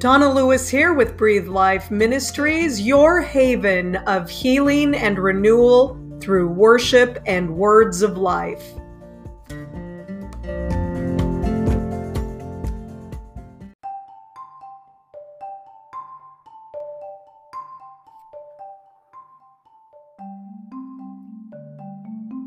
Donna Lewis here with Breathe Life Ministries, your haven of healing and renewal through worship and words of life.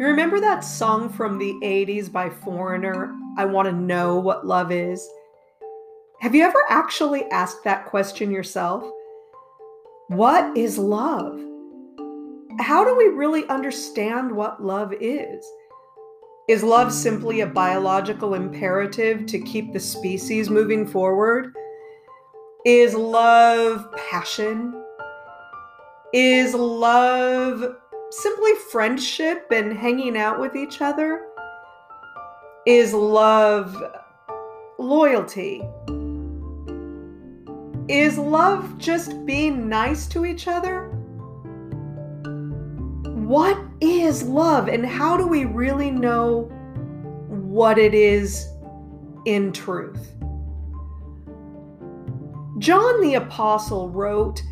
You remember that song from the 80s by Foreigner, I Want to Know What Love Is? Have you ever actually asked that question yourself? What is love? How do we really understand what love is? Is love simply a biological imperative to keep the species moving forward? Is love passion? Is love simply friendship and hanging out with each other? Is love loyalty? Is love just being nice to each other? What is love and how do we really know what it is in truth? John the Apostle wrote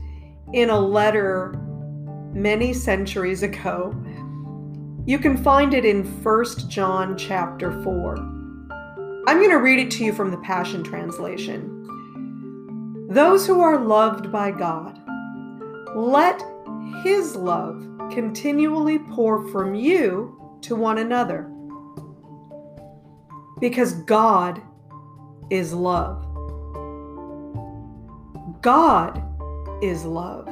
in a letter many centuries ago. You can find it in 1 John chapter 4. I'm going to read it to you from the Passion Translation. Those who are loved by God, let His love continually pour from you to one another. Because God is love. God is love.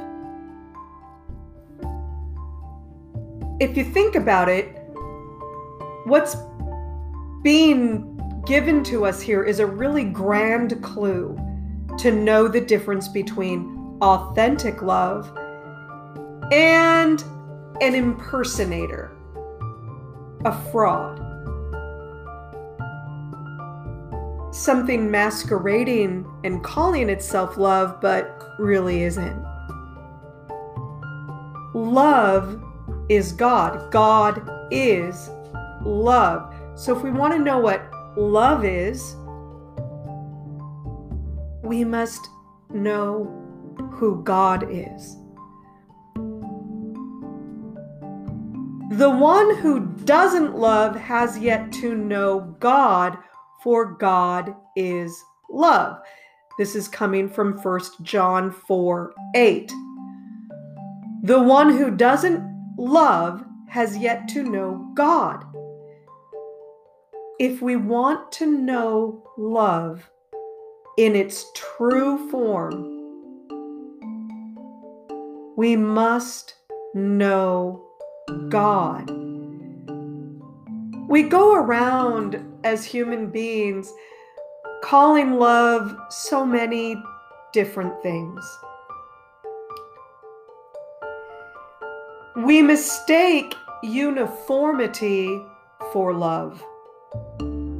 If you think about it, what's being given to us here is a really grand clue to know the difference between authentic love and an impersonator, a fraud. Something masquerading and calling itself love, but really isn't. Love is God. God is love. So if we want to know what love is, we must know who God is. The one who doesn't love has yet to know God, for God is love. This is coming from 1 John 4 8. The one who doesn't love has yet to know God. If we want to know love, in its true form, we must know God. We go around as human beings calling love so many different things. We mistake uniformity for love.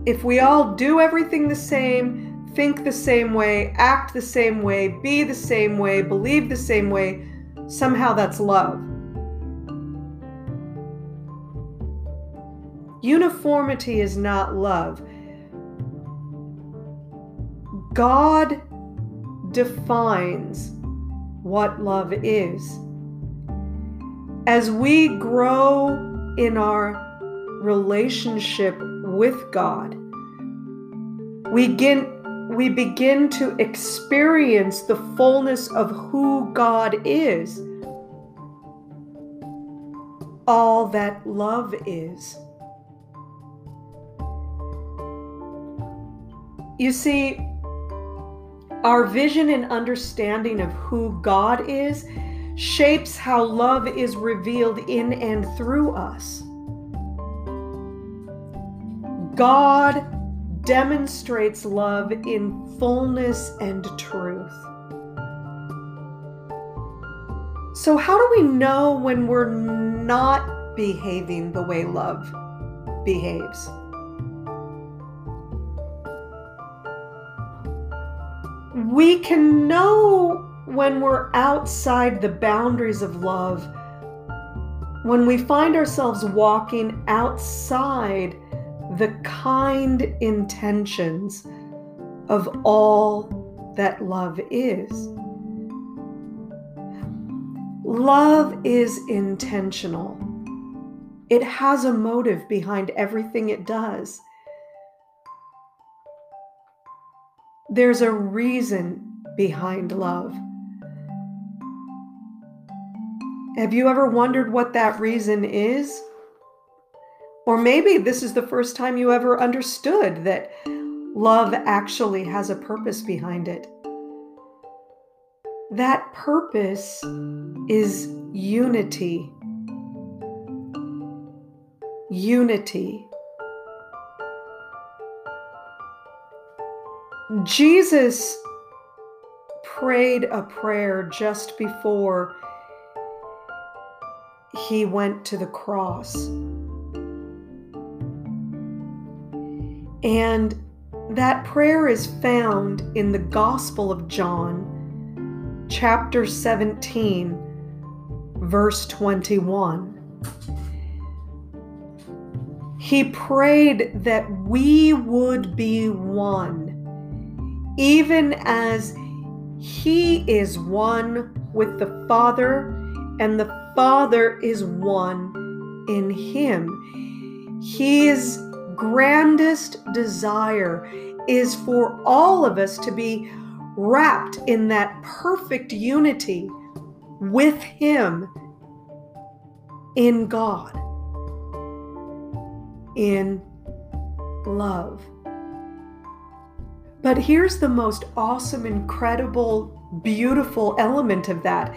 If we all do everything the same, think the same way, act the same way, be the same way, believe the same way, somehow that's love. Uniformity is not love. God defines what love is. As we grow in our relationship with God, we get, we begin to experience the fullness of who God is, all that love is. You see, our vision and understanding of who God is shapes how love is revealed in and through us. God demonstrates love in fullness and truth. So, how do we know when we're not behaving the way love behaves? We can know when we're outside the boundaries of love, when we find ourselves walking outside the kind intentions of all that love is. Love is intentional. It has a motive behind everything it does. There's a reason behind love. Have you ever wondered what that reason is? Or maybe this is the first time you ever understood that love actually has a purpose behind it. That purpose is unity. Unity. Jesus prayed a prayer just before he went to the cross. And that prayer is found in the Gospel of John, chapter 17, verse 21. He prayed that we would be one, even as He is one with the Father, and the Father is one in Him. His grandest desire is for all of us to be wrapped in that perfect unity with Him in God, in love. But here's the most awesome, incredible, beautiful element of that.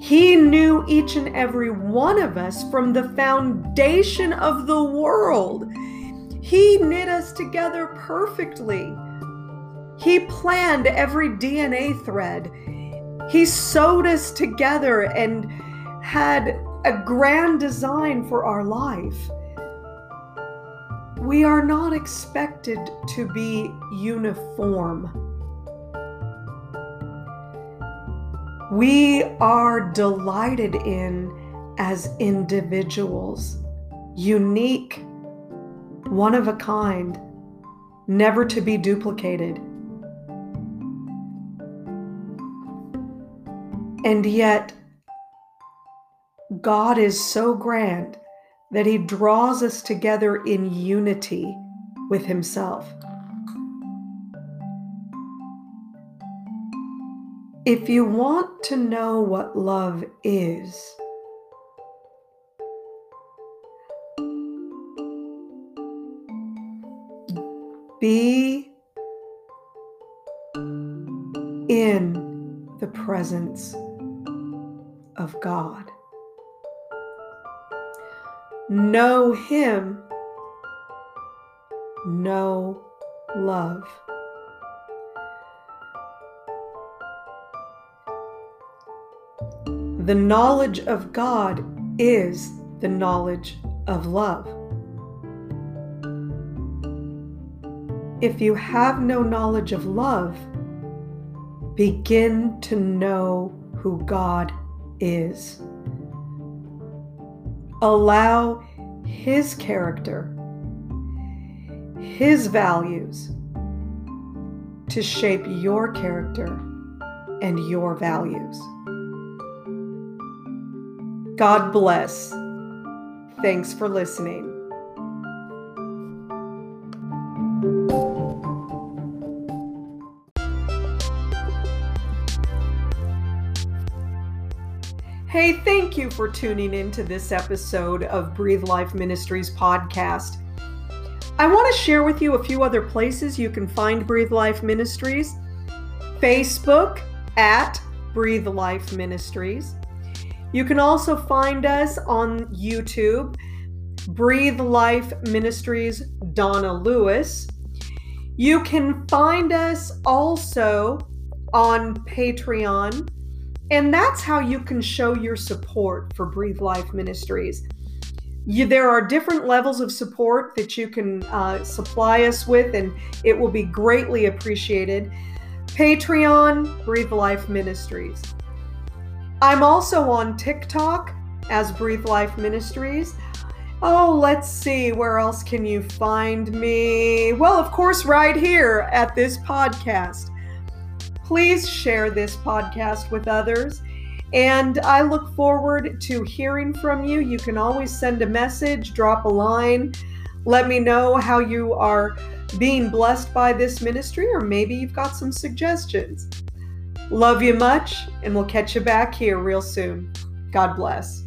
He knew each and every one of us from the foundation of the world. He knit us together perfectly. He planned every DNA thread. He sewed us together and had a grand design for our life. We are not expected to be uniform. We are delighted in as individuals, unique one of a kind, never to be duplicated. And yet, God is so grand that He draws us together in unity with Himself. If you want to know what love is, Be in the presence of God. Know Him, know love. The knowledge of God is the knowledge of love. If you have no knowledge of love, begin to know who God is. Allow His character, His values to shape your character and your values. God bless. Thanks for listening. Hey, thank you for tuning in to this episode of Breathe Life Ministries podcast. I want to share with you a few other places you can find Breathe Life Ministries Facebook at Breathe Life Ministries. You can also find us on YouTube, Breathe Life Ministries Donna Lewis. You can find us also on Patreon and that's how you can show your support for Breathe Life Ministries. You, there are different levels of support that you can uh, supply us with, and it will be greatly appreciated. Patreon, Breathe Life Ministries. I'm also on TikTok as Breathe Life Ministries. Oh, let's see, where else can you find me? Well, of course, right here at this podcast. Please share this podcast with others. And I look forward to hearing from you. You can always send a message, drop a line, let me know how you are being blessed by this ministry, or maybe you've got some suggestions. Love you much, and we'll catch you back here real soon. God bless.